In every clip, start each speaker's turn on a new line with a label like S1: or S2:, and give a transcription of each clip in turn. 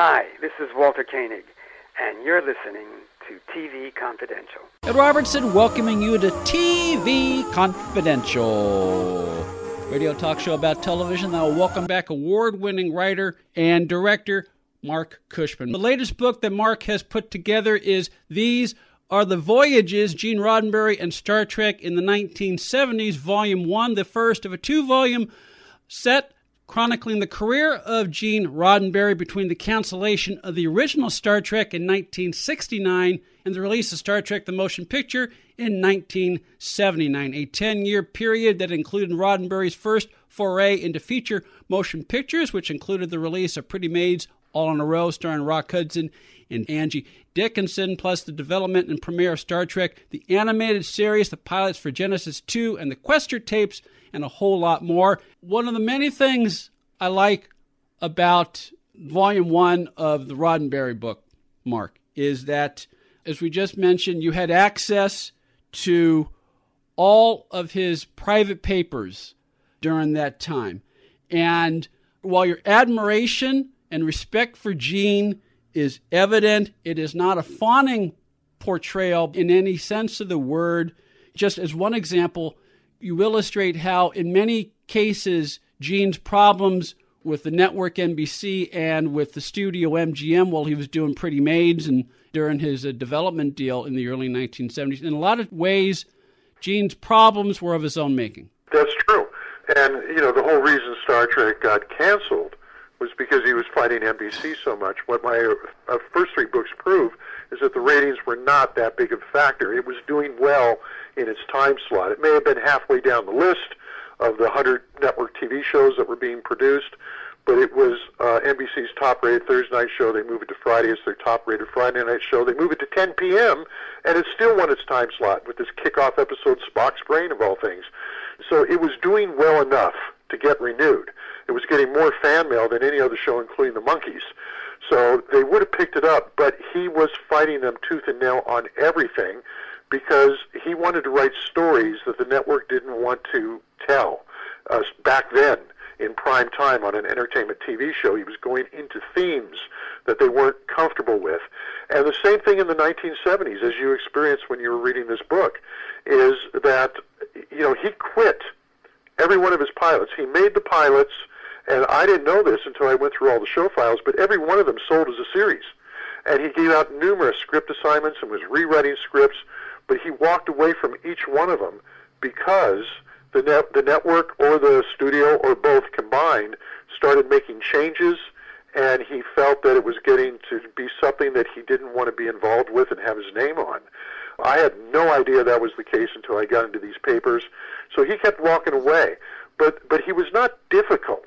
S1: Hi, this is Walter Koenig, and you're listening to TV Confidential.
S2: Ed Robertson welcoming you to TV Confidential, radio talk show about television will welcome back award winning writer and director Marc Cushman. The latest book that Marc has put together is These Are the Voyages Gene Roddenberry and Star Trek in the 1970s, Volume 1, the first of a two volume set chronicling the career of Gene Roddenberry between the cancellation of the original Star Trek in 1969 and the release of Star Trek the Motion Picture in 1979, a 10 year period that included Roddenberry's first foray into feature motion pictures, which included the release of Pretty Maids All in a Row, starring Rock Hudson and Angie Dickinson, plus the development and premiere of Star Trek, the animated series, the pilots for Genesis 2, and the Questor tapes, and a whole lot more. One of the many things I like about Volume 1 of the Roddenberry book, Marc, is that, as we just mentioned, you had access to all of his private papers during that time. And while your admiration and respect for Gene is evident, it is not a fawning portrayal in any sense of the word. Just as one example, you illustrate how, in many cases, Gene's problems with the network NBC and with the studio MGM while he was doing Pretty Maids and during his uh, development deal in the early 1970s. In a lot of ways, Gene's problems were of his own making.
S3: That's true. And, you know, the whole reason Star Trek got canceled was because he was fighting NBC so much. What my uh, first three books prove is that the ratings were not that big of a factor. It was doing well in its time slot. It may have been halfway down the list of the 100 network TV shows that were being produced, but it was uh, NBC's top-rated Thursday night show. They move it to Friday as their top-rated Friday night show. They move it to 10 p.m., and it still won its time slot with this kickoff episode, Spock's Brain, of all things. So it was doing well enough to get renewed. It was getting more fan mail than any other show, including the Monkees. So they would have picked it up, but he was fighting them tooth and nail on everything because he wanted to write stories that the network didn't want to tell. Uh, back then, in prime time on an entertainment TV show, he was going into themes that they weren't comfortable with. And the same thing in the 1970s, as you experienced when you were reading this book, is that you know he quit every one of his pilots. He made the pilots, and I didn't know this until I went through all the show files, but every one of them sold as a series. And he gave out numerous script assignments and was rewriting scripts, but he walked away from each one of them because the net, the network or the studio or both combined started making changes and he felt that it was getting to be something that he didn't want to be involved with and have his name on. I had no idea that was the case until I got into these papers. So he kept walking away, but but he was not difficult.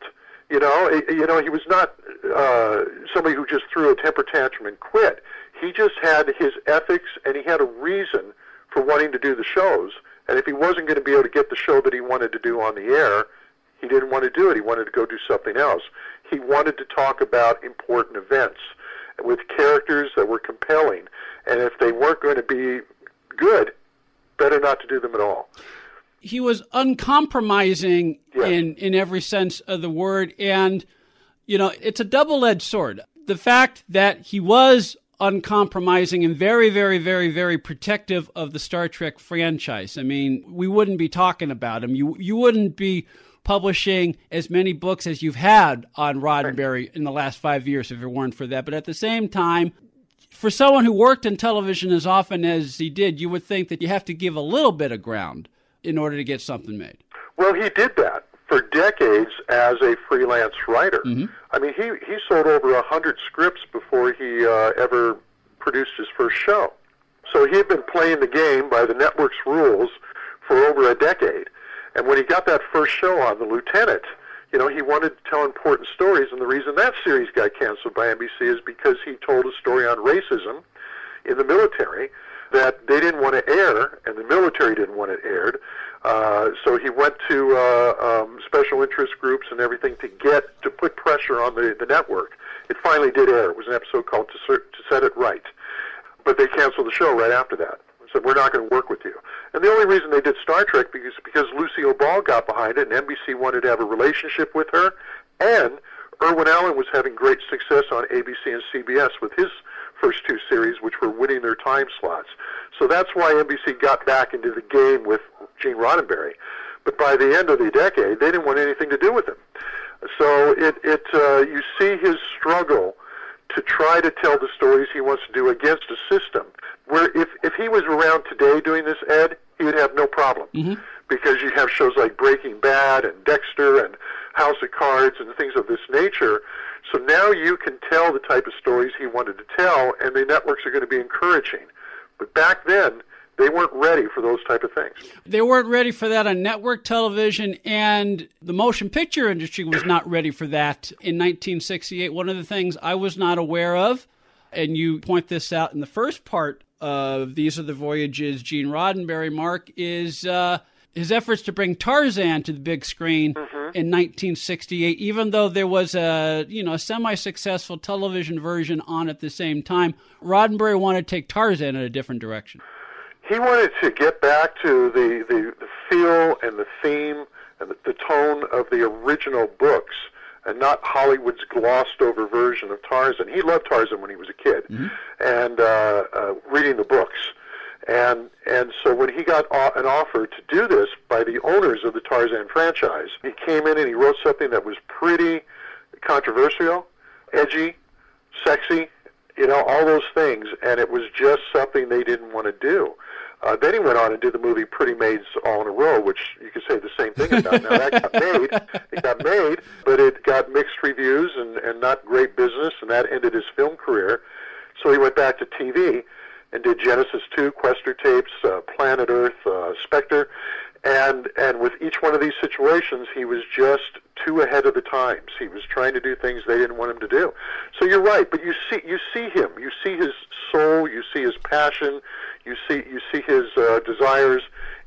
S3: You know, you know, he was not uh, somebody who just threw a temper tantrum and quit. He just had his ethics, and he had a reason for wanting to do the shows. And if he wasn't going to be able to get the show that he wanted to do on the air, he didn't want to do it. He wanted to go do something else. He wanted to talk about important events with characters that were compelling, and if they weren't going to be good, better not to do them at all.
S2: He was uncompromising in in every sense of the word, and you know it's a double edged sword. The fact that he was uncompromising and very, very, very, very protective of the Star Trek franchise. I mean, we wouldn't be talking about him. You you wouldn't be publishing as many books as you've had on Roddenberry in the last five years if it weren't for that. But at the same time, for someone who worked in television as often as he did, you would think that you have to give a little bit of ground in order to get something made.
S3: Well, he did that for decades as a freelance writer. I mean, he he sold over a hundred scripts before he uh, ever produced his first show. So he had been playing the game by the network's rules for over a decade. And when he got that first show on, The Lieutenant, you know, he wanted to tell important stories. And the reason that series got canceled by NBC is because he told a story on racism in the military that they didn't want to air, and the military didn't want it aired. Uh, so he went to uh, um, special interest groups and everything to get to put pressure on the, the network. It finally did air. It was an episode called "To, Ser- to Set It Right," but they canceled the show right after that. Said we're not going to work with you. And the only reason they did Star Trek because because Lucille Ball got behind it, and NBC wanted to have a relationship with her, and Irwin Allen was having great success on ABC and CBS with his first two series, which were winning their time slots. So that's why NBC got back into the game with Gene Roddenberry. But by the end of the decade, they didn't want anything to do with him. So it, it uh, you see his struggle to try to tell the stories he wants to do against a system where if, if he was around today doing this, Ed, he would have no problem. Because you have shows like Breaking Bad and Dexter and House of Cards and things of this nature. So now you can tell the type of stories he wanted to tell, and the networks are going to be encouraging. But back then, they weren't ready for those type of things.
S2: They weren't ready for that on network television, and the motion picture industry was not ready for that in 1968. One of the things I was not aware of, and you point this out in the first part of These Are the Voyages, Gene Roddenberry, Marc, is uh, his efforts to bring Tarzan to the big screen in 1968, even though there was a you know a semi-successful television version on at the same time. Roddenberry wanted to take Tarzan in a different direction.
S3: he wanted to get back to the, the, the feel and the theme and the, the tone of the original books and not Hollywood's glossed over version of Tarzan. He loved Tarzan when he was a kid and uh, uh, reading the books. And and so when he got an offer to do this by the owners of the Tarzan franchise, he came in and he wrote something that was pretty controversial, edgy, sexy, you know, all those things, and it was just something they didn't want to do. Uh, then he went on and did the movie Pretty Maids All in a Row, which you could say the same thing about. Now that got made, it got made, but it got mixed reviews and, and not great business, and that ended his film career. So he went back to TV and did Genesis 2, Questor tapes, uh, Planet Earth, uh, Spectre, and and with each one of these situations, he was just too ahead of the times. He was trying to do things they didn't want him to do. So you're right, but you see you see him, you see his soul, you see his passion, you see you see his uh, desires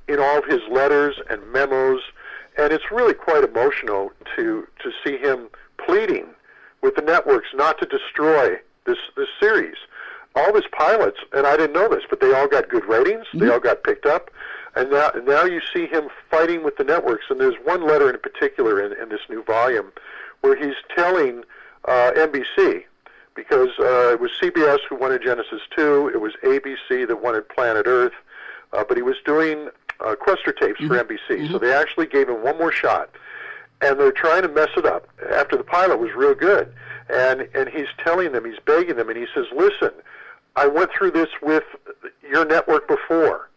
S3: in all his letters and memos, and it's really quite emotional to to see him pleading with the networks not to destroy this this series. All his pilots, and I didn't know this, but they all got good ratings. They all got picked up, and now now you see him fighting with the networks. And there's one letter in particular in, in this new volume where he's telling uh, NBC because uh, it was CBS who wanted Genesis 2, it was ABC that wanted Planet Earth, uh, but he was doing uh, Questor tapes for NBC, so they actually gave him one more shot, and they're trying to mess it up after the pilot was real good, and and he's telling them, he's begging them, and he says, listen, I went through this with your network before,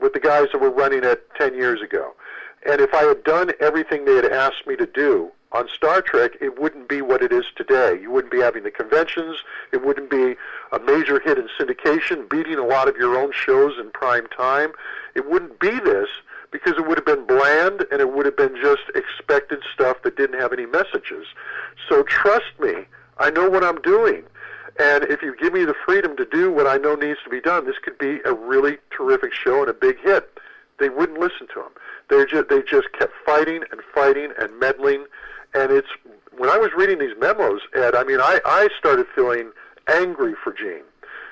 S3: with the guys that were running it 10 years ago. And if I had done everything they had asked me to do on Star Trek, it wouldn't be what it is today. You wouldn't be having the conventions. It wouldn't be a major hit in syndication, beating a lot of your own shows in prime time. It wouldn't be this because it would have been bland and it would have been just expected stuff that didn't have any messages. So trust me, I know what I'm doing. And if you give me the freedom to do what I know needs to be done, this could be a really terrific show and a big hit. They wouldn't listen to him. They just they just kept fighting and fighting and meddling, and it's when I was reading these memos, Ed, I mean, I, I started feeling angry for Gene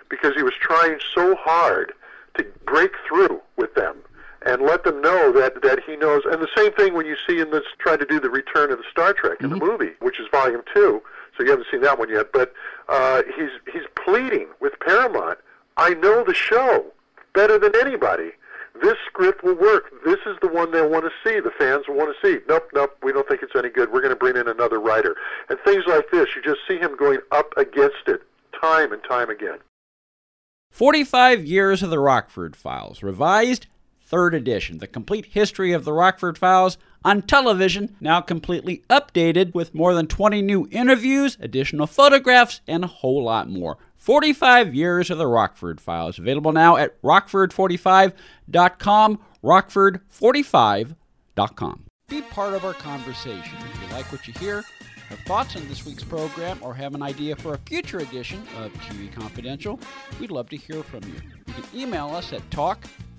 S3: because he was trying so hard to break through with them and let them know that that he knows. And the same thing when you see in this trying to do the Return of the Star Trek in
S2: Mm-hmm.
S3: the movie, which is Volume Two. So you haven't seen that one yet, but uh, he's he's pleading with Paramount. I know the show better than anybody. This script will work. This is the one they want to see. The fans will want to see. Nope, nope. We don't think it's any good. We're going to bring in another writer. And things like this, you just see him going up against it time and time again.
S2: 45 Years of the Rockford Files, revised third edition. The complete history of the Rockford Files on television, now completely updated with more than 20 new interviews, additional photographs, and a whole lot more. 45 Years of the Rockford Files, available now at rockford45.com, rockford45.com. Be part of our conversation. If you like what you hear, have thoughts on this week's program, or have an idea for a future edition of TV Confidential, we'd love to hear from you. You can email us at talk